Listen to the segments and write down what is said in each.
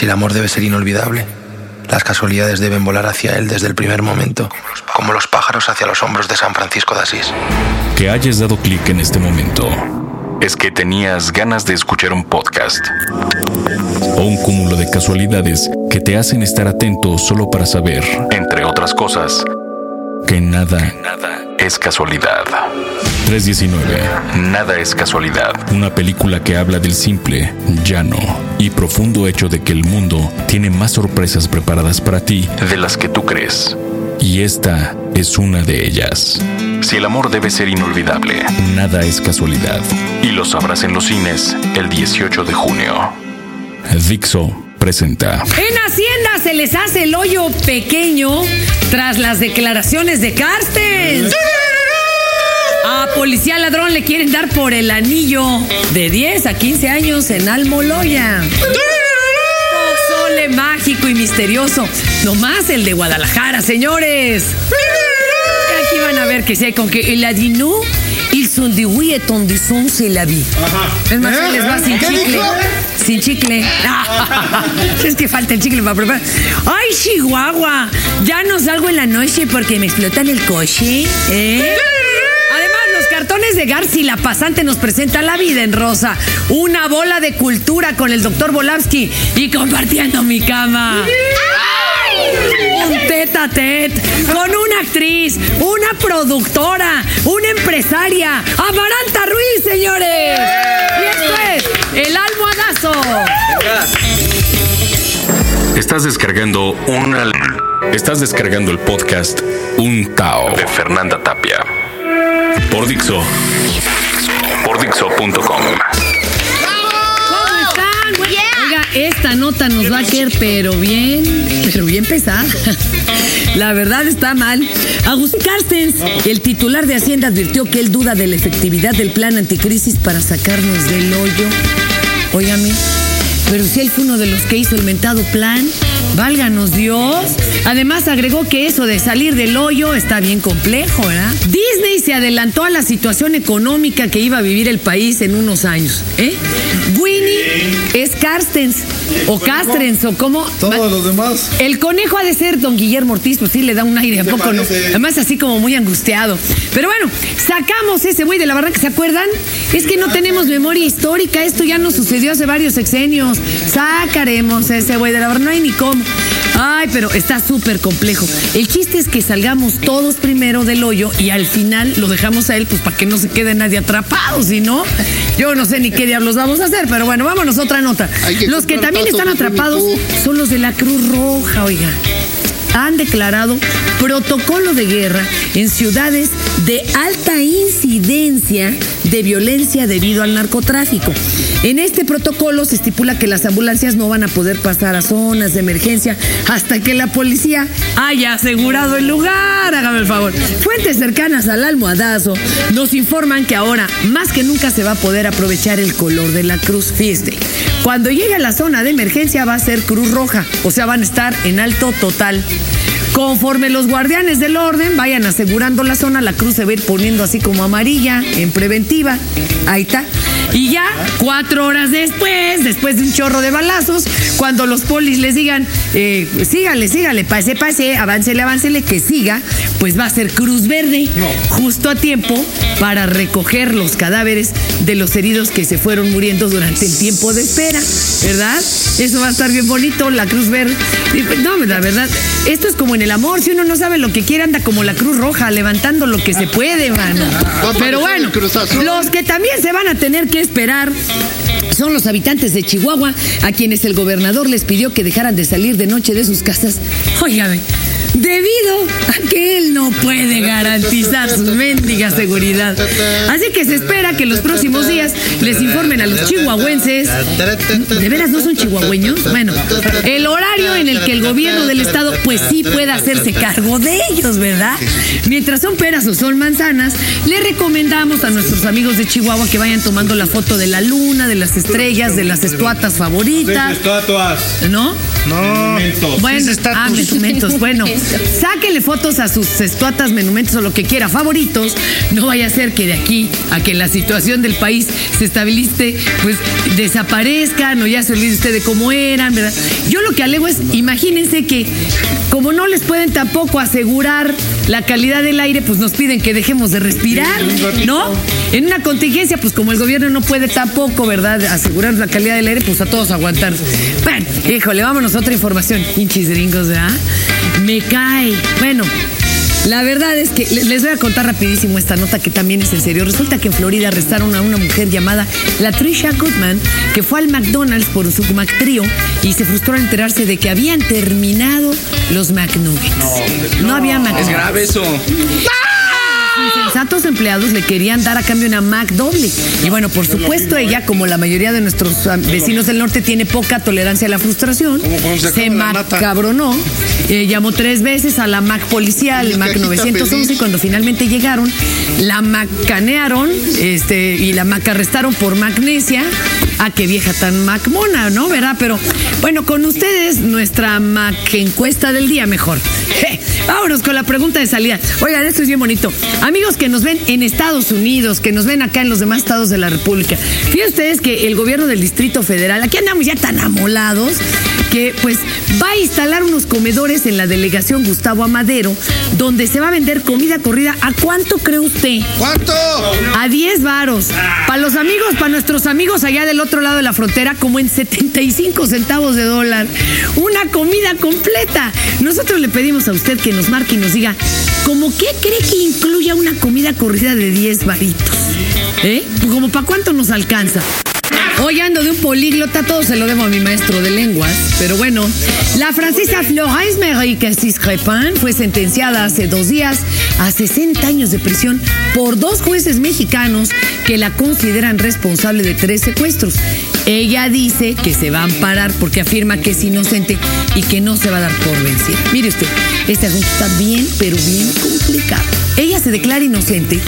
Si el amor debe ser inolvidable, las casualidades deben volar hacia él desde el primer momento, como los pájaros hacia los hombros de San Francisco de Asís. Que hayas dado clic en este momento es que tenías ganas de escuchar un podcast o un cúmulo de casualidades que te hacen estar atento solo para saber, entre otras cosas, que nada, nada es casualidad. 319. Nada es casualidad. Una película que habla del simple, llano y profundo hecho de que el mundo tiene más sorpresas preparadas para ti de las que tú crees. Y esta es una de ellas. Si el amor debe ser inolvidable, nada es casualidad. Y lo sabrás en los cines el 18 de junio. Dixo presenta. En Hacienda se les hace el hoyo pequeño tras las declaraciones de Carstens. A policía ladrón le quieren dar por el anillo de 10 a 15 años en Almoloya. Sole mágico y misterioso. Nomás el de Guadalajara, señores. Y aquí van a ver que sé con que el adinú huieton de son se la vi. Es más, ahí les va sin ¿Qué chicle. dijo? Sin chicle. es que falta el chicle para preparar. ¡Ay, Chihuahua! Ya no salgo en la noche porque me explotan el coche. ¿eh? Cartones de Garci, la pasante nos presenta la vida en rosa. Una bola de cultura con el doctor Volavsky y compartiendo mi cama. Un tete a tete con una actriz, una productora, una empresaria, Amaranta Ruiz, señores. Y esto es El Almohadazo. Estás descargando un Estás descargando el podcast Un Tao de Fernanda Tapia. Por Dixo. Por Dixo.com. ¿Cómo están? güey? Oiga, esta nota nos va a caer, pero bien, pero bien pesada. La verdad está mal. Agustín Carstens, el titular de Hacienda, advirtió que él duda de la efectividad del plan anticrisis para sacarnos del hoyo. Óigame, pero si él fue uno de los que hizo el mentado plan, válganos Dios. Además agregó que eso de salir del hoyo está bien complejo, ¿verdad? Disney se adelantó a la situación económica que iba a vivir el país en unos años, ¿eh? Winnie es Carstens o Castrens o como Todos los demás. el conejo ha de ser don Guillermo Ortiz, pues sí le da un aire, ¿a poco no? Además así como muy angustiado. Pero bueno, sacamos ese güey de la barranca, ¿se acuerdan? Es que no tenemos memoria histórica, esto ya nos sucedió hace varios sexenios. Sacaremos ese güey de la barranca, no hay ni cómo. Ay, pero está súper complejo. El chiste es que salgamos todos primero del hoyo y al final lo dejamos a él, pues para que no se quede nadie atrapado, si no, yo no sé ni qué diablos vamos a hacer, pero bueno, vámonos a otra nota. Que Los que también están atrapados son los de la Cruz Roja, oiga. Han declarado protocolo de guerra en ciudades de alta incidencia de violencia debido al narcotráfico. En este protocolo se estipula que las ambulancias no van a poder pasar a zonas de emergencia hasta que la policía haya asegurado el lugar. Hágame el favor. Fuentes cercanas al almohadazo nos informan que ahora más que nunca se va a poder aprovechar el color de la cruz. Fíjate, cuando llegue a la zona de emergencia va a ser cruz roja, o sea, van a estar en alto total. Conforme los guardianes del orden vayan asegurando la zona, la cruz se va a ir poniendo así como amarilla, en preventiva. Ahí está. Y ya, cuatro horas después, después de un chorro de balazos, cuando los polis les digan, eh, sígale, sígale, pase, pase, aváncele, aváncele, que siga, pues va a ser cruz verde, justo a tiempo para recoger los cadáveres de los heridos que se fueron muriendo durante el tiempo de espera, ¿verdad? Eso va a estar bien bonito, la cruz verde. Pues, No, la verdad, esto es como en el amor, si uno no sabe lo que quiere, anda como la cruz roja, levantando lo que se puede, mano. Pero bueno, los que también se van a tener que esperar son los habitantes de Chihuahua, a quienes el gobernador les pidió que dejaran de salir de noche de sus casas. Óigame, debido a que él no puede garantizar su mendiga seguridad. Así que se espera que los próximos días les informen a los chihuahuenses. ¿De veras no son chihuahueños? Bueno, el horario en el que el gobierno del estado pues sí pueda hacerse cargo de ellos, ¿verdad? Mientras son peras o son manzanas, le recomendamos a nuestros amigos de Chihuahua que vayan tomando la foto de la luna, de las estrellas, de las estatuatas favoritas. estatuas. ¿No? No, Bueno, ah, menumentos. Bueno, sáquenle fotos a sus estuatas, menumentos o lo que quiera, favoritos. No vaya a ser que de aquí a que la situación del país se estabilice, pues desaparezcan o ya se olvide usted de cómo eran, ¿verdad? Yo lo que alego es, imagínense que como no les pueden tampoco asegurar la calidad del aire, pues nos piden que dejemos de respirar, ¿no? En una contingencia, pues como el gobierno no puede tampoco, ¿verdad?, asegurar la calidad del aire, pues a todos aguantar. Bueno, híjole, vámonos a otra información. Hinchis gringos, ¿verdad? Me cae. Bueno. La verdad es que le- les voy a contar rapidísimo esta nota que también es en serio. Resulta que en Florida arrestaron a una mujer llamada Latricia Goodman que fue al McDonald's por su McTrio y se frustró al enterarse de que habían terminado los McNuggets. No, había McNuggets. Es grave eso. Insensatos empleados le querían dar a cambio una Mac doble. Y bueno, por supuesto, ella, como la mayoría de nuestros ah, vecinos del norte, tiene poca tolerancia a la frustración. Se macabronó. eh, llamó tres veces a la Mac policial, Mac cajita 911, y cuando finalmente llegaron, la macanearon este, y la Mac arrestaron por magnesia. Ah, qué vieja tan macmona, ¿no? ¿Verdad? Pero bueno, con ustedes, nuestra Mac encuesta del día mejor. Vámonos con la pregunta de salida. Oigan, esto es bien bonito. Amigos que nos ven en Estados Unidos, que nos ven acá en los demás estados de la República. Fíjense ustedes que el gobierno del Distrito Federal, aquí andamos ya tan amolados, que pues va a instalar unos comedores en la delegación Gustavo Amadero, donde se va a vender comida corrida. ¿A cuánto cree usted? ¿Cuánto? A 10 varos. Para los amigos, para nuestros amigos allá del otro lado de la frontera, como en 75 centavos de dólar. Una comida completa. Nosotros le pedimos a usted que nos marque y nos diga, ¿cómo qué cree que incluya una comida corrida de 10 varitos? ¿Eh? ¿Como para cuánto nos alcanza? Hoy ando de un políglota, todo se lo debo a mi maestro de lenguas. Pero bueno, la francesa Florence Marie Cassis Crepin fue sentenciada hace dos días a 60 años de prisión por dos jueces mexicanos que la consideran responsable de tres secuestros. Ella dice que se va a amparar porque afirma que es inocente y que no se va a dar por vencida. Mire usted, este asunto está bien, pero bien complicado. Ella se declara inocente,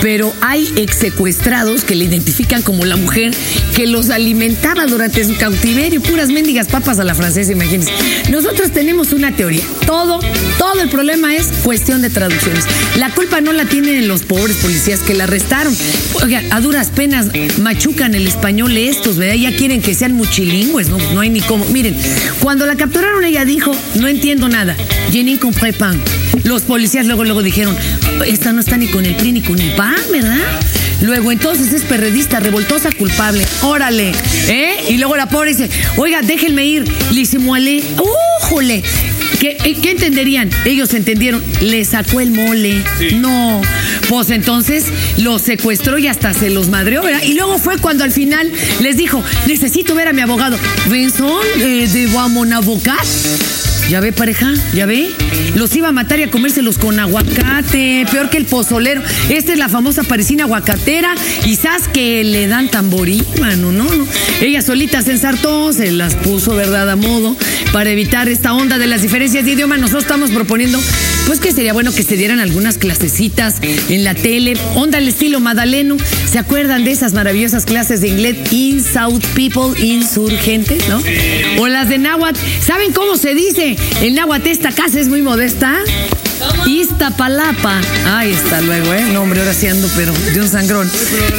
pero hay ex secuestrados que le identifican como la mujer que los alimentaba durante su cautiverio. Puras mendigas papas a la francesa, imagínense. Nosotros tenemos una teoría. Todo, todo el problema es cuestión de traducciones. La culpa no la tienen los pobres policías que la arrestaron. Oiga, a duras penas machucan el español estos, ¿verdad? Ya quieren que sean muchilingües, no, no hay ni cómo. Miren, cuando la capturaron ella dijo, no entiendo nada. Jenny compré pan. Los policías luego, luego dijeron, esta no está ni con el PRI ni con el PAN, ¿verdad? Luego entonces es perredista, revoltosa, culpable. Órale, ¿eh? Y luego la pobre dice, oiga, déjenme ir. Lisimuale. ¡Újole! ¿Qué, eh, ¿Qué entenderían? Ellos entendieron, le sacó el mole. No. Pues entonces los secuestró y hasta se los madreó, ¿verdad? Y luego fue cuando al final les dijo, necesito ver a mi abogado. Vincent, eh, de mon avocat. Ya ve, pareja, ya ve. Los iba a matar y a comérselos con aguacate, peor que el pozolero. Esta es la famosa parisina aguacatera. Quizás que le dan tamborí, mano, no, no. Ella solita se ensartó, se las puso, ¿verdad?, a modo. Para evitar esta onda de las diferencias de idioma, nosotros estamos proponiendo, pues que sería bueno que se dieran algunas clasecitas en la tele. Onda al estilo Madaleno. ¿Se acuerdan de esas maravillosas clases de inglés? In South People Insurgentes, ¿no? O las de náhuatl. ¿Saben cómo se dice? El náhuatl, esta casa es muy modesta. Iztapalapa. Ahí está luego, ¿eh? No, hombre, ahora sí ando, pero de un sangrón.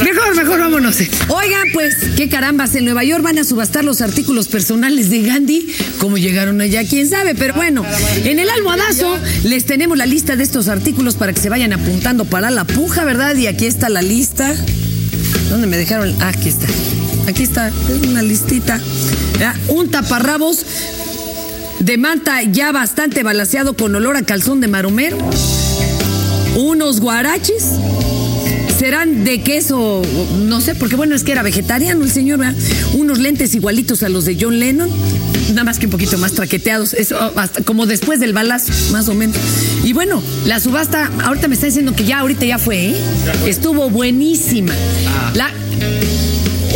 Mejor, mejor, vámonos. Oigan, pues, qué carambas. En Nueva York van a subastar los artículos personales de Gandhi. ¿Cómo llegaron allá? ¿Quién sabe? Pero bueno, en el almohadazo les tenemos la lista de estos artículos para que se vayan apuntando para la puja, ¿verdad? Y aquí está la lista. ¿Dónde me dejaron? Ah, aquí está. Aquí está, es una listita. Ah, Un taparrabos de manta ya bastante balaseado con olor a calzón de maromero. Unos guaraches. Serán de queso, no sé, porque bueno, es que era vegetariano el señor, ¿verdad? Unos lentes igualitos a los de John Lennon, nada más que un poquito más traqueteados, eso hasta como después del balazo, más o menos. Y bueno, la subasta, ahorita me está diciendo que ya, ahorita ya fue, ¿eh? Estuvo buenísima. La,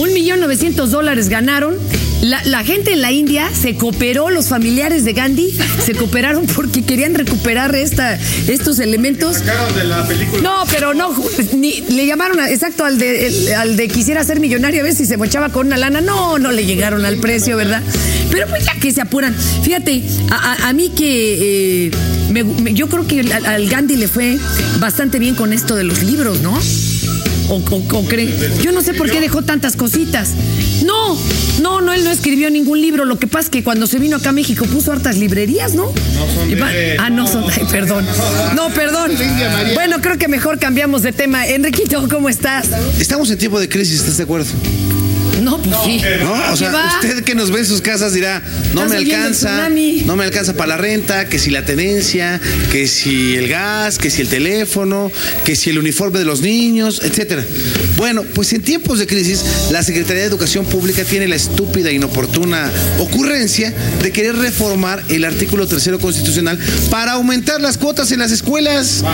un millón novecientos dólares ganaron La, la gente en la India se cooperó, los familiares de Gandhi se cooperaron porque querían recuperar esta, estos elementos. Sacaron de la película. No, pero no, ni, le llamaron a- exacto al de, el- al de quisiera ser millonario a ver si se mochaba con una lana. No, no le llegaron al precio, ¿verdad? Pero pues ya que se apuran. Fíjate, a, a- a mí que eh, me- me- yo creo que al, al Gandhi le fue bastante bien con esto de los libros, ¿no? O, o- o cree- Yo no sé por qué dejó tantas cositas. No, él no escribió ningún libro. Lo que pasa es que cuando se vino acá a México puso hartas librerías, ¿no? No son de. Ah, no son. Ay, perdón. No, perdón. Bueno, creo que mejor cambiamos de tema. Enriquito, ¿cómo estás? Estamos en tiempo de crisis, ¿estás de acuerdo? No, pues sí. ¿No? O ¿Qué sea, va? usted que nos ve en sus casas dirá, no me alcanza, no me alcanza para la renta, que si la tenencia, que si el gas, que si el teléfono, que si el uniforme de los niños, etcétera. Bueno, pues en tiempos de crisis, la Secretaría de Educación Pública tiene la estúpida e inoportuna ocurrencia de querer reformar el artículo tercero constitucional para aumentar las cuotas en las escuelas.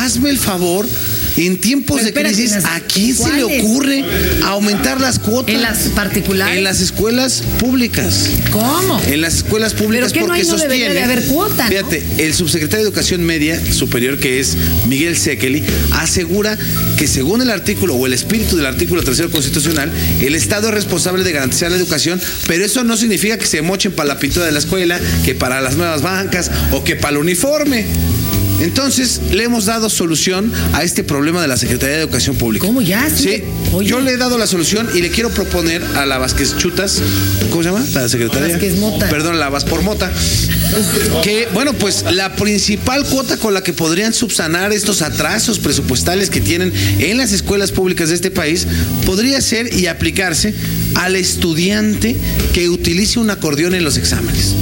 Hazme el favor. En tiempos Pero de crisis, las- ¿a quién se le ocurre aumentar las cuotas? ¿En las particulares? En las escuelas públicas. ¿Cómo? En las escuelas públicas ¿Pero qué no porque hay? No debería sostiene. de haber cuota, ¿no? Fíjate, el subsecretario de Educación Media Superior, que es Miguel Sekeli, asegura que según el artículo o el espíritu del artículo tercero constitucional, el Estado es responsable de garantizar la educación, pero eso no significa que se mochen para la pintura de la escuela, que para las nuevas bancas o que para el uniforme. Entonces, le hemos dado solución a este problema de la Secretaría de Educación Pública. ¿Cómo ya? Sí. Oye. yo le he dado la solución y le quiero proponer a la Vázquez Chutas, ¿cómo se llama? La secretaria. Vázquez Mota. Perdón, la Vaz por Mota. Que, bueno, pues la principal cuota con la que podrían subsanar estos atrasos presupuestales que tienen en las escuelas públicas de este país podría ser y aplicarse al estudiante que utilice un acordeón en los exámenes.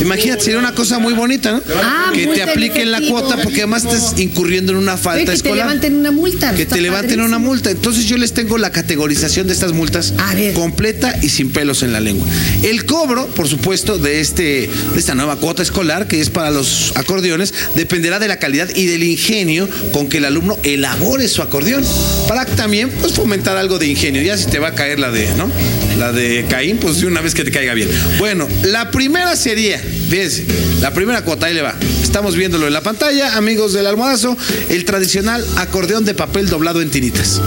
Imagínate, sería una cosa muy bonita, ¿no? Ah, que te apliquen la cuota porque además estás incurriendo en una falta que te escolar. levanten una multa. Que te levanten una padrísimo. multa. Entonces yo les tengo la categorización de estas multas A ver. completa y sin pelos en la lengua. El cobro, por supuesto, de este de esta nueva cuota escolar que es para los acordeones dependerá de la calidad y del ingenio con que el alumno elabore su acordeón para también pues fomentar algo de ingenio. Ya si te va a caer la de, ¿no? La de Caín, pues de una vez que te caiga bien. Bueno, la primera sería, fíjense, la primera cuota ahí le va. Estamos viéndolo en la pantalla, amigos del almohazo, el tradicional acordeón de papel doblado en tiritas.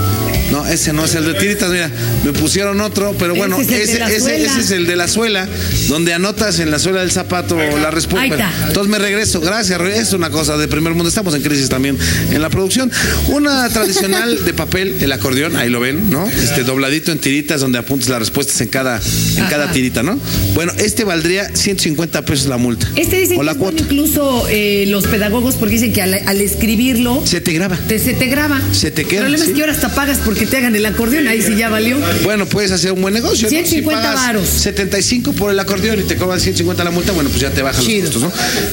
Ese no es el de tiritas, mira, me pusieron otro, pero Ese bueno, es el de ese, la ese- suela. ese es el de la suela, donde anotas en la suela del zapato la Ahí respuesta. está. Entonces me regreso, gracias, es una cosa de primer mundo, estamos en crisis también en la producción. Una tradicional de papel, el acordeón, ahí lo ven, ¿no? Este dobladito en tiritas donde apuntas las respuestas en cada, en cada tirita, ¿no? Bueno, este valdría 150 pesos la multa. Este dicen o que la bueno cuota. incluso eh, los pedagogos porque dicen que al, al escribirlo Se te graba. te, se te graba. Se te queda, El problema sí. es que ahora hasta pagas porque te hagan el acordeón, ahí sí ya valió. Bueno, puedes hacer un buen negocio. ¿no? 150 si pagas varos. 75 por el acordeón y te cobran 150 la multa, bueno, pues ya te bajan Chido. los costos,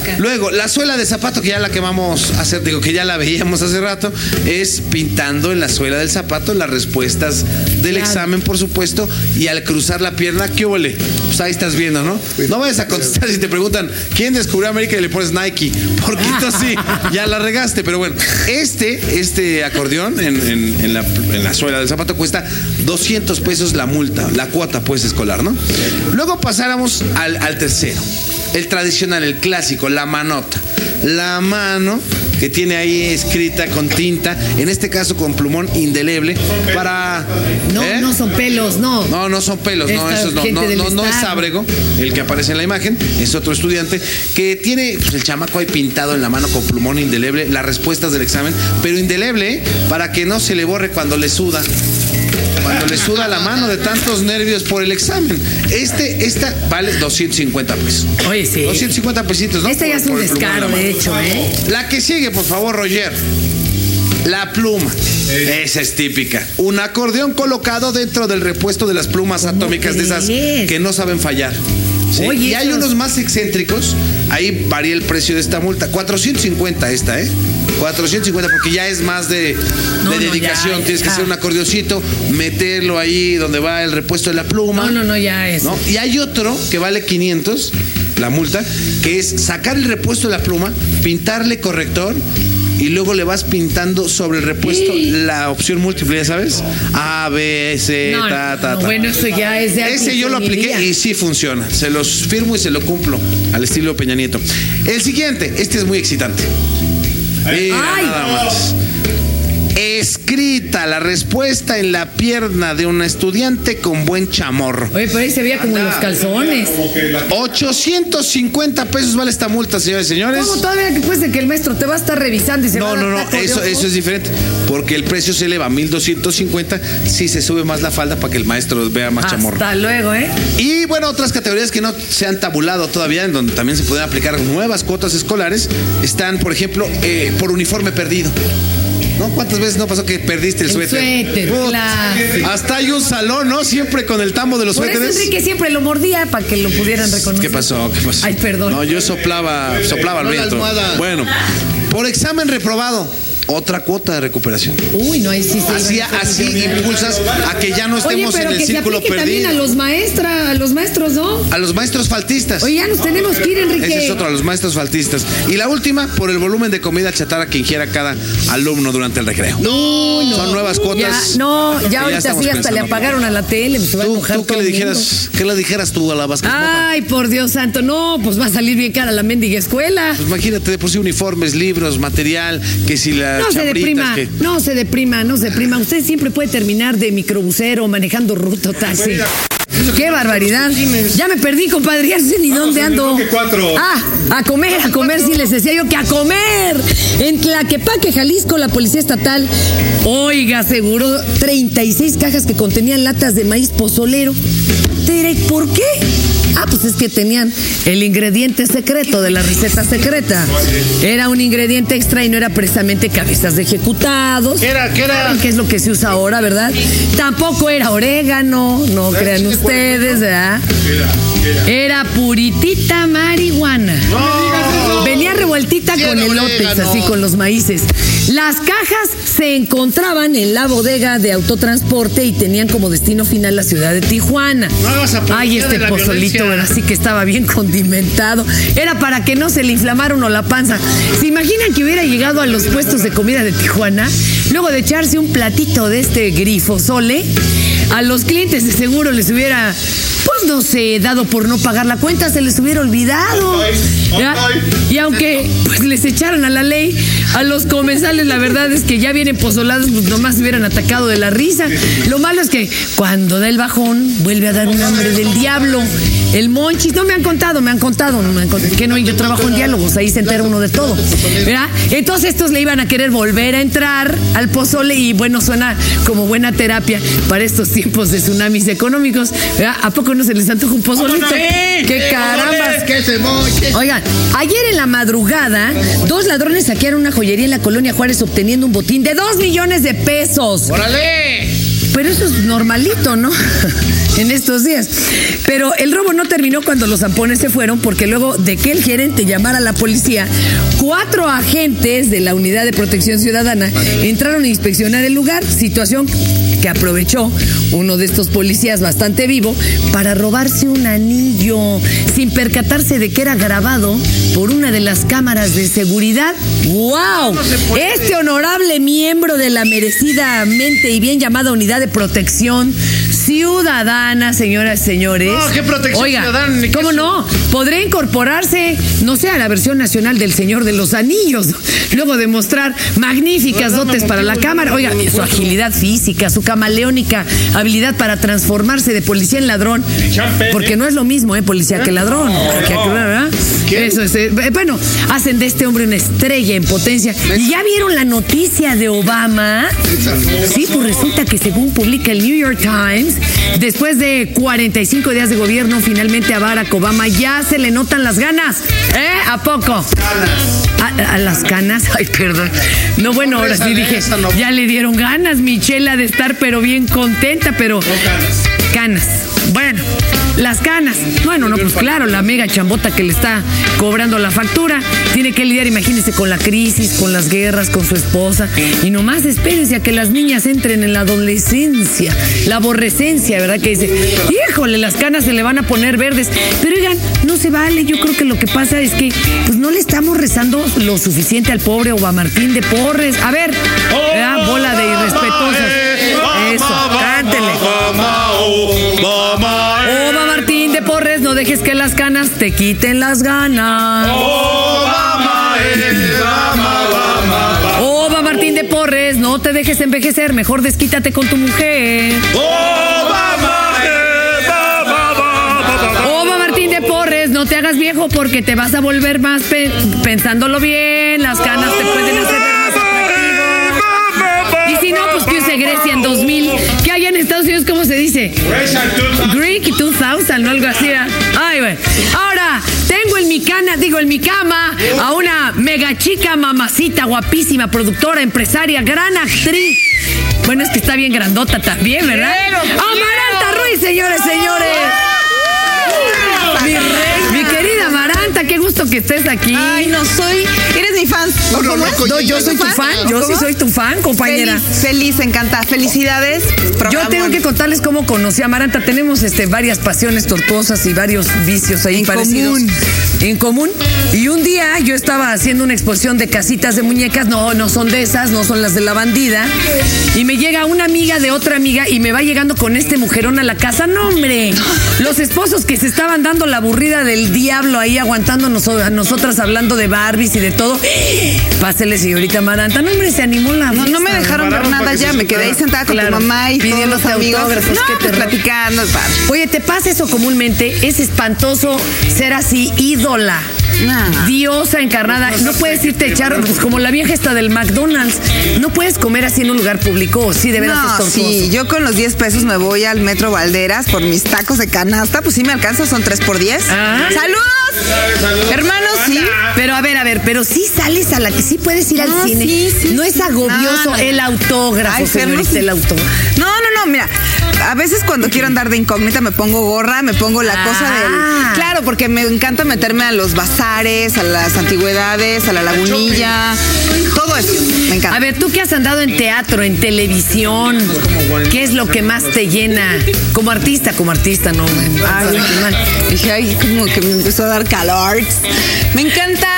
¿no? Luego, la suela de zapato, que ya la que vamos a hacer, digo que ya la veíamos hace rato, es pintando en la suela del zapato las respuestas del Claro. examen, por supuesto, y al cruzar la pierna, ¿qué huele? Pues ahí estás viendo, ¿no? No vayas a contestar si te preguntan quién descubrió América y le pones Nike, porque entonces sí, ya la regaste, pero bueno, este, este acordeón en, en- en la, en la suela del zapato cuesta 200 pesos la multa, la cuota pues escolar, ¿no? Luego pasáramos al, al tercero, el tradicional, el clásico, la manota. La mano que tiene ahí escrita con tinta, en este caso con plumón indeleble, para... No, ¿eh? no son pelos, no. No, no son pelos, no, Esta esos no, no, del no, no es. Ábrego, el que aparece en la imagen, es otro estudiante que tiene pues, el chamaco ahí pintado en la mano con plumón indeleble las respuestas del examen, pero indeleble ¿eh? para que no se le borre cuando le suda. Cuando le suda la mano de tantos nervios por el examen. Este, esta vale 250 pesos. Oye, sí. 250 pesitos, ¿no? Este ya Por- es un descaro, de hecho, ¿eh? La que sigue, por favor, Roger. La pluma. Esa es típica. Un acordeón colocado dentro del repuesto de las plumas atómicas de esas que no saben fallar. Sí. Oye, y hay unos más excéntricos. Ahí varía el precio de esta multa. 450 esta, ¿eh? 450 porque ya es más de, No, de no, dedicación. ya, Tienes que hacer un acordeoncito, meterlo ahí donde va el repuesto de la pluma. No, no, no, ya es. ¿no? Y hay otro que vale 500, la multa, que es sacar el repuesto de la pluma, pintarle corrector y luego le vas pintando sobre el repuesto la opción múltiple, ¿ya sabes? A, B, C, No, ta, ta, no, ta. bueno, eso ya es de Ese yo lo apliqué y sí funciona. Se los firmo y se lo cumplo al estilo Peña Nieto. El siguiente, este es muy excitante. Mira, Ay. nada más. Escrita la respuesta en la pierna de un estudiante con buen chamorro. Oye, pero ahí se veía como en los calzones. 850 pesos vale esta multa, señores y señores. ¿Cómo todavía puede ser que el maestro te va a estar revisando y se va No, a no, no, de eso, eso es diferente. Porque el precio se eleva a 1250 si se sube más la falda para que el maestro vea más chamorro. Hasta luego, ¿eh? Y bueno, otras categorías que no se han tabulado todavía, en donde también se pueden aplicar nuevas cuotas escolares, están, por ejemplo, eh, por uniforme perdido. ¿No? ¿Cuántas veces no pasó que perdiste el, El suéter? suéter, Put, claro. Hasta hay un salón, ¿no? Siempre con el tambo de los Por eso suéteres. Enrique siempre lo mordía para que lo pudieran reconocer. ¿Qué pasó? ¿Qué pasó? Ay, perdón. No, yo soplaba, soplaba el viento. Bueno, por examen reprobado, otra cuota de recuperación. Uy, no, ahí sí se Así, a así impulsas a que ya no Oye, estemos pero en el que se círculo también perdido. a los maestras, a los maestros, ¿no? A los maestros faltistas. Oye, ya nos tenemos que ir, Enrique. Ese es otro, a los maestros faltistas. Y la última, por el volumen de comida chatarra que ingiera cada alumno durante el recreo. Son nuevas Ya, cuotas. no, ya ahorita sí hasta le apagaron a la tele, se va a ¿Tú, tú qué le dijeras, qué le dijeras tú a la basquetbolista? Ay, por Dios santo, no, pues va a salir bien cara la mendiga escuela. Pues imagínate, de por sí uniformes, libros, material, que si la No se deprima, que... no se deprima, no se deprima. Usted siempre puede terminar de microbusero manejando ruta o taxi. Qué barbaridad. Ya me perdí, compadre. Ya sé ni dónde ando. Ah, a comer, a comer, sí les decía yo que a comer. En Tlaquepaque, Jalisco, la policía estatal, oiga, aseguró 36 cajas que contenían latas de maíz pozolero. ¿por qué? Ah, pues es que tenían el ingrediente secreto de la receta secreta. Era un ingrediente extra y no era precisamente cabezas de ejecutados. ¿Qué era? ¿Qué era? ¿Saben qué es lo que se usa ahora, verdad? Tampoco era orégano, no crean ustedes, ¿verdad? Era puritita marihuana. Venía revueltita con elotes, así con los maíces. Las cajas se encontraban en la bodega de autotransporte y tenían como destino final la ciudad de Tijuana. No hagas apología Ay, este pozolito, Así que estaba bien condimentado. Era para que no se le inflamara uno la panza. ¿Se imaginan que hubiera llegado a los puestos de comida de Tijuana? Luego de echarse un platito de este grifo sole, a los clientes de seguro les hubiera, pues no sé, dado por no pagar la cuenta, se les hubiera olvidado. ¿ya? Y aunque pues les echaran a la ley, a los comensales la verdad es que ya vienen pozolados, pues nomás se hubieran atacado de la risa. Lo malo es que cuando da el bajón, vuelve a dar un hambre del diablo. El monchis, no me han contado, me han contado, no me han contado. Que no, yo trabajo en diálogos, ahí se entera uno de todo. ¿verdad? Entonces estos le iban a querer volver a entrar al pozole y bueno, suena como buena terapia para estos tiempos de tsunamis económicos. ¿verdad? ¿A poco no se les antoja un pozolito? ¡Qué carambas! ¿Qué se moche? Oigan, ayer en la madrugada, dos ladrones saquearon una joyería en la colonia Juárez obteniendo un botín de dos millones de pesos. ¡Órale! Pero eso es normalito, ¿no? en estos días. Pero el robo no terminó cuando los zampones se fueron, porque luego de que el gerente llamara a la policía, cuatro agentes de la Unidad de Protección Ciudadana entraron a inspeccionar el lugar, situación que aprovechó uno de estos policías bastante vivo para robarse un anillo sin percatarse de que era grabado por una de las cámaras de seguridad. ¡Wow! Este honorable miembro de la merecidamente y bien llamada Unidad de Protección Ciudadana, señoras y señores. No, ¿qué protección Oiga, ciudadana? Qué ¿Cómo no? Podría incorporarse, no sé, a la versión nacional del Señor de los Anillos. Luego de mostrar magníficas No, no, dotes no, para la cámara. no, Oiga, no, no, su no. agilidad física, su camaleónica habilidad para transformarse de policía en ladrón. Porque no es lo mismo, ¿eh? Policía que ladrón. Que Eso es. eh, Bueno, hacen de este hombre una estrella en potencia. ¿Y ya vieron la noticia de Obama? Sí, pues resulta que según publica el New York Times, después de 45 días de gobierno, finalmente a Barack Obama ya se le notan las ganas. ¿Eh? ¿A poco? A, a las canas, ay, perdón. No, bueno, ahora sí dije, ya le dieron ganas, Michela, de estar pero bien contenta, pero canas. Bueno, las canas. Bueno, no, pues claro, la mega chambota que le está cobrando la factura. Tiene que lidiar, imagínense, con la crisis, con las guerras, con su esposa. Y nomás espérense a que las niñas entren en la adolescencia, la aborrecencia, ¿verdad? Que dice, híjole, las canas se le van a poner verdes. Pero oigan, no se vale. Yo creo que lo que pasa es que pues no le estamos rezando lo suficiente al pobre Oba Martín de Porres. A ver, ¿verdad? bola de irrespetuosos. Eso, cántele. Oba Martín de Porres, no dejes que las canas te quiten las ganas. Oba Martín de Porres, no te dejes envejecer, mejor desquítate con tu mujer. Oba Martín de Porres, no te hagas viejo porque te vas a volver más pe- pensándolo bien, las canas te pueden hacer ver más atractivo. Y si no, pues que use Grecia en 2000. ¿Qué hay en Estados Unidos? ¿Cómo se dice? Greek 2000, ¿no? Algo así. ¿verdad? Ay, güey. Ahora, tengo en mi cana, digo, en mi cama, a una mega chica mamacita, guapísima, productora, empresaria, gran actriz. Bueno, es que está bien grandota también, ¿verdad? Amaranta Ruiz, señores, señores. Mi, rey, mi Amaranta, qué gusto que estés aquí. Ay, no soy. ¿Eres mi fan? ¿O No, cómo no, es? no, No, yo soy tu ¿Fan? fan, yo sí soy tu fan, compañera. Feliz, feliz, encanta. Felicidades. Yo tengo que contarles cómo conocí a Amaranta. Tenemos este, varias pasiones tortuosas y varios vicios ahí En parecidos. común. En común. Y un día yo estaba haciendo una exposición de casitas de muñecas. No, no son de esas, no son las de la bandida. Y me llega una amiga de otra amiga y me va llegando con este mujerón a la casa. No, hombre. Los esposos que se estaban dando la aburrida del diablo ahí aguantándonos a nosotras hablando de Barbies y de todo. Pásele, señorita Amaranta. No, hombre, se animó la No, no me dejaron ver nada ya. Me quedé ahí sentada con Claro. tu mamá y todos los amigos. autógrafos, No, qué pues terror. platicando. es padre. Oye, ¿te pasa eso comúnmente? Es espantoso ser así, Nah. Diosa encarnada. No puedes irte a echar, pues como la vieja esta del McDonald's. No puedes comer así en un lugar público. Sí, de veras No, sí, yo con los 10 pesos me voy al Metro Valderas por mis tacos de canasta, pues sí me alcanza, son 3 por 10. Ah. ¡Saludos! Hermanos, sí. Pero a ver, a ver, pero sí sales a la que sí puedes ir al No, cine. sí, sí, no es agobioso el autógrafo, Ay, señorita, el autógrafo. No, no, no, mira. A veces cuando quiero andar de incógnita me pongo gorra, me pongo la Ah. cosa del. Claro, porque me encanta meterme a los bazares, a las antigüedades, a la lagunilla. Todo eso. Me encanta. A ver, tú que has andado en teatro, en televisión, ¿qué es lo que más te llena? Como artista, como artista, no. Ay, dije, ay, como que me empezó a dar calor. Me encanta.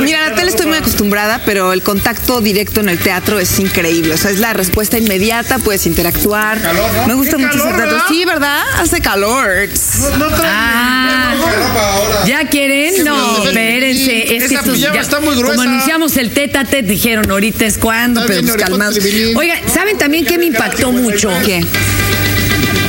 Mira, a la tele estoy muy acostumbrada, pero el contacto directo en el teatro es increíble. O sea, es la respuesta inmediata, puedes interactuar. Me gusta mucho Sí, ¿verdad? Hace calor. No traen Ah. ahora. ¿Ya quieren? No, espérense. Es que estos ya- está muy gruesa. Como anunciamos el teta tet, dijeron ahorita es cuando, pero pues calmados. Oiga, ¿saben también qué me impactó mucho? ¿Qué?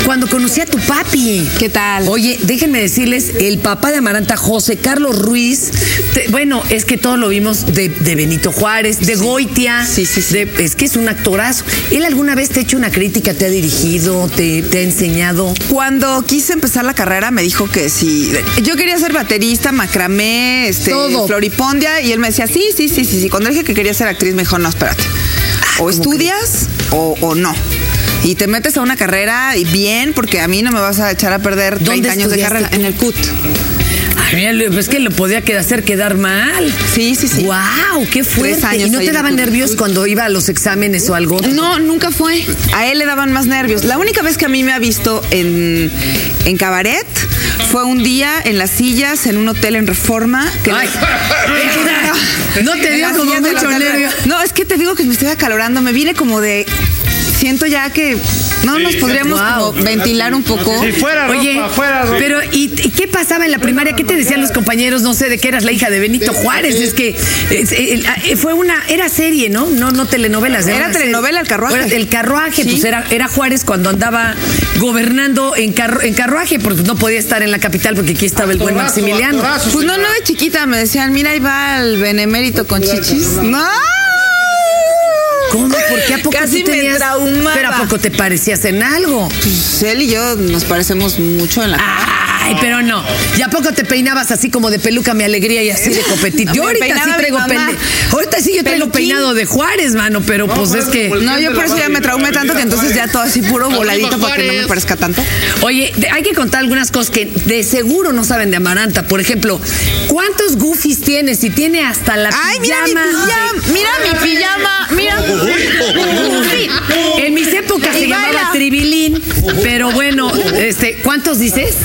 Cuando conocí a tu papi. ¿Qué tal? Oye, déjenme decirles, el papá de Amaranta, José Carlos Ruiz, te- bueno, es que todos lo vimos de, de Benito Juárez, de Goitia. Sí, sí, sí. de- es que es un actorazo. ¿Él alguna vez te ha hecho una crítica, te ha dirigido, te, te ha enseñado? Cuando quise empezar la carrera me dijo que sí. Yo quería ser baterista, macramé, este, Todo. floripondia y él me decía, sí, sí, sí, sí, sí. Cuando dije que quería ser actriz me dijo, no, espérate. O estudias o, o no. Y te metes a una carrera y bien, porque a mí no me vas a echar a perder ¿Dónde 30 años de carrera. En el CUT. Ay, mira, lo- es que lo podía hacer quedar mal. Sí, sí, sí. ¡Wow! ¡Qué fuerte! años ¿Y no te daban nervios cuando iba a los exámenes o algo? No, nunca fue. A él le daban más nervios. La única vez que a mí me ha visto en, en cabaret fue un día en las sillas en un hotel en Reforma. Que Ay. no te dio como mucho nervio. No, es que te digo que me estoy acalorando. Me viene como de. Siento ya que no nos podríamos Wow. como ventilar un poco. Si fuera ropa, Oye, fuera ropa. pero ¿y, y qué pasaba en la primaria? ¿Qué te decían los compañeros? No sé, de que eras la hija de Benito Juárez. Es que es- eh, eh, fue una, era serie, ¿no? No, no telenovelas. Era telenovela. El Carruaje. El carruaje, Sí. pues era, era Juárez cuando andaba gobernando en, carru- en carruaje, porque no podía estar en la capital porque aquí estaba el buen Maximiliano. Pues no, no de chiquita me decían, mira, ahí va el benemérito con chichis. No. ¿Cómo? ¿Por qué a poco Casi tú me tenías- traumaba. Pero a poco te parecías en algo. Pues él y yo nos parecemos mucho en la Ah, Ay, pero no. ¿Y a poco te peinabas así como de peluca mi alegría y así de copetito? No, Yo ahorita sí traigo pende- Ahorita sí yo traigo Peluquín. peinado de Juárez, mano, pero pues es que. No, yo por eso ya me traumé tanto que entonces ya todo así puro voladito para que no me parezca tanto. Oye, hay que contar algunas cosas que de seguro no saben de Amaranta. Por ejemplo, ¿cuántos goofies tiene? Si tiene hasta la Ay, mira mi pijama. mira mi pijama, mira. En mis épocas se llamaba tribilín, pero bueno, este, ¿cuántos dices?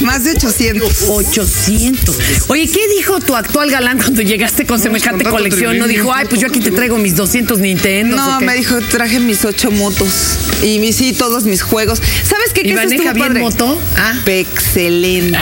Más de 800. 800. Oye, ¿qué dijo tu actual galán cuando llegaste con semejante colección? No dijo, ay, pues yo aquí te traigo mis 200 Nintendo. No, me dijo, traje mis ocho motos y mis, sí, todos mis juegos. ¿Sabes qué? ¿Y eso maneja estuvo bien padre. moto? Ah. Excelente.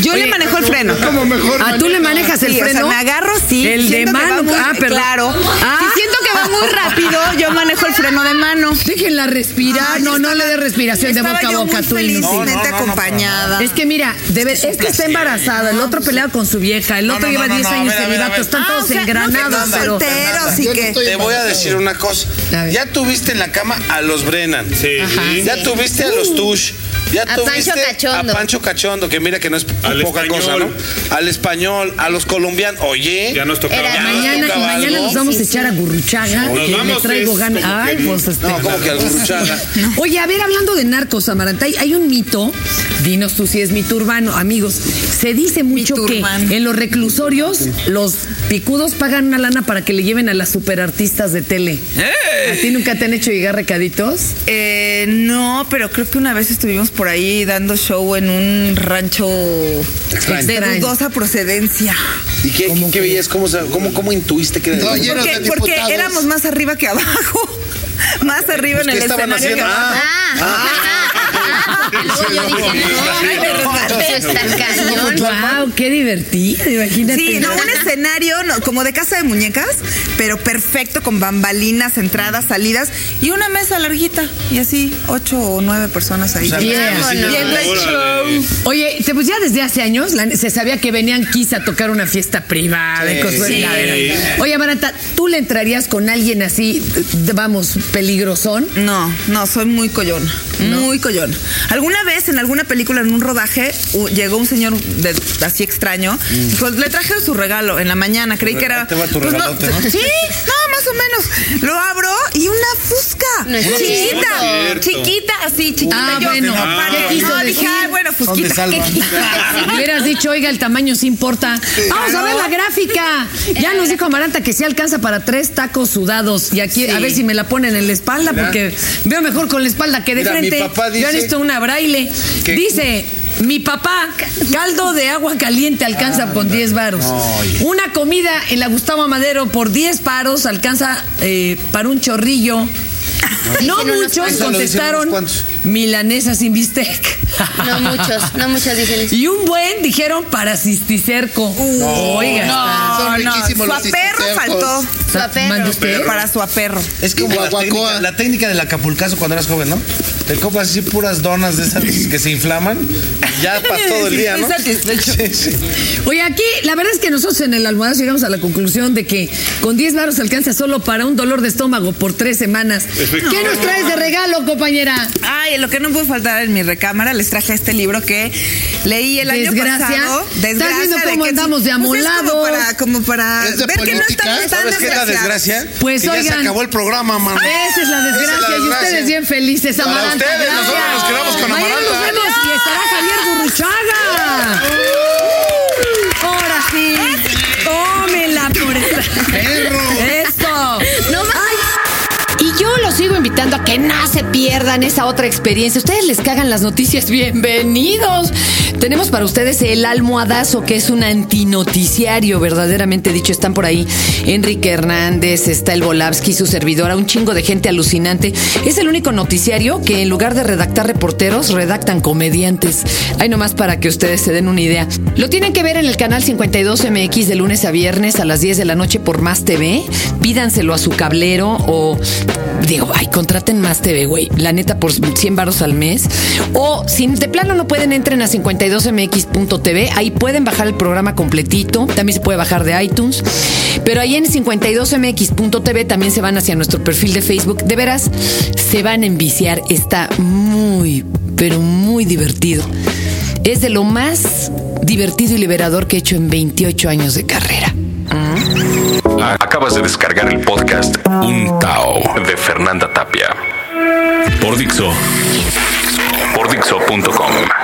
Yo Oye, le manejo el freno. Como mejor. ¿Ah, tú le manejas el Sí, o sea, freno? me agarro, sí. El de mano. muy- ah, perdón. Claro. Ah. Si siento que va muy rápido, yo manejo el freno de mano. Déjenla respirar. No, no le dé respiración de boca a yo boca, tú y no. felizmente acompañada. Es que mira, debe, este está embarazada, el otro peleado con su vieja, el otro no, lleva no, 10 no, a años ver, ver, celibato, ver. están Ah, todos engranados, pero. solteros y que... Te voy a decir una cosa. Ver. Ya tuviste en la cama a los Brennan. Sí. Ya tuviste a los Tush. Ya A Pancho Cachondo. a Pancho Cachondo, que mira que no es Al poca español. cosa, ¿no? Al español, a los colombianos. Oye. Ya nos tocaba. Era Ya nos Mañana, y tocaba mañana algo. nos vamos a echar a Gurruchaga. Nos me traigo ganas. Ay, que- pues este. No, como que al Gurruchaga. Oye, a ver, hablando de narcos, Amaranta, hay, un mito, dinos tú si es mito urbano, amigos. Se dice mucho Mito que urbano. en los reclusorios los picudos pagan una lana para que le lleven a las superartistas de tele. ¿A ti nunca te han hecho llegar recaditos? Eh, no, pero creo que una vez estuvimos por ahí dando show en un rancho Extraño. de dudosa procedencia. ¿Y qué, qué veías? ¿Cómo, cómo, cómo intuiste que era? Oye, Llenos Porque, de porque éramos más arriba que abajo. Más arriba en ¿Qué el estaban escenario que abajo. Ah, ah, ah, ah. Yo dije, no, cañón. ¡Wow! ¡Qué divertido! Imagínate. Sí, no, un escenario no, como de casa de muñecas, pero perfecto, con bambalinas, entradas, salidas y una mesa larguita. Y así, ocho o nueve personas ahí. O sea, Yeah. Show. Oye, te- pues ya desde hace años la- se sabía que venían Kiss a tocar una fiesta privada y cosas Sí. Oye, Amaranta, ¿tú le entrarías con alguien así, vamos, peligrosón? No, no, soy muy collona. Muy collona. Alguna vez en alguna película, en un rodaje, u- llegó un señor de- así extraño. Dijo, le traje su regalo en la mañana. Creí que era. Te va tu pues, no, regalote, ¿no? Sí, no, más o menos. Lo abro y una fusca. No es chiquita. cierto. Chiquita, así, chiquita. Ah, Yo, bueno. no, Ah. para- ¿Qué quiso no, decir? dije, ay, bueno, ¿Dónde fusquita. salvan? Me hubieras dicho, oiga, el tamaño sí importa. Vamos a ver la gráfica. Ya nos dijo Amaranta que sí alcanza para tres tacos sudados. Y aquí, a ver si me la ponen en la espalda, porque veo mejor con la espalda que de Mira, mi frente. papá Yo dice necesito una braille. Dice. Mi papá, caldo de agua caliente alcanza por 10 varos. Una comida en la Gustavo Madero por 10 varos alcanza eh, para un chorrillo. No muchos contestaron milanesa sin bistec. No muchos, no muchos dicen eso. Y un buen dijeron para cisticerco. Oiga. Son no, riquísimos los suaperro cisticercos. faltó. ¿Mande usted? Para su aperro. Es como la técnica, la técnica del acapulcazo cuando eras joven, ¿no? Te compras así puras donas de esas que se inflaman ya para todo el día, ¿no? Satisfecho. Sí, sí. Oye, aquí la verdad es que nosotros en el almohadazo llegamos a la conclusión de que con 10 varos alcanza solo para un dolor de estómago por tres semanas. ¿Qué nos traes de regalo, compañera? Ay, lo que no puede faltar en mi recámara, les traje este libro que leí el año Desgracia. pasado. ¿Estás viendo de cómo que- andamos de Pues amolados? como para, como para ¿Es de ver que no estamos tan ¿Sabes qué es la desgracia? Pues, que ya se oigan. acabó el programa, mano. Esa es la desgracia, Esa es la y desgracia. ustedes bien felices, Para Amaranta. Ustedes, gracias. nosotros nos quedamos con Mañana Amaranta. nos vemos y estará Javier Burruchaga. Ahora sí. Tómela por esta. Eso. Sigo invitando a que no se pierdan esa otra experiencia. Ustedes les cagan las noticias, bienvenidos. Tenemos para ustedes el almohadazo, que es un antinoticiario, verdaderamente dicho. Están por ahí Enrique Hernández, está el Volavsky, su servidora, un chingo de gente alucinante. Es el único noticiario que en lugar de redactar reporteros, redactan comediantes. Hay nomás para que ustedes se den una idea. Lo tienen que ver en el canal 52MX de lunes a viernes a las 10 de la noche por Más TV. Pídanselo a su cablero o digo, ay, contraten Más TV, güey. La neta por 100 varos al mes. O si de plano no pueden, entren a 52mx.tv. Ahí pueden bajar el programa completito. También se puede bajar de iTunes. Pero ahí en 52mx.tv también se van hacia nuestro perfil de Facebook. De veras, se van a enviciar. Está muy, pero muy divertido. es de lo más divertido y liberador que he hecho en 28 años de carrera. Acabas de descargar el podcast Un Tao de Fernanda Tapia. Por Dixo. Por Dixo.com.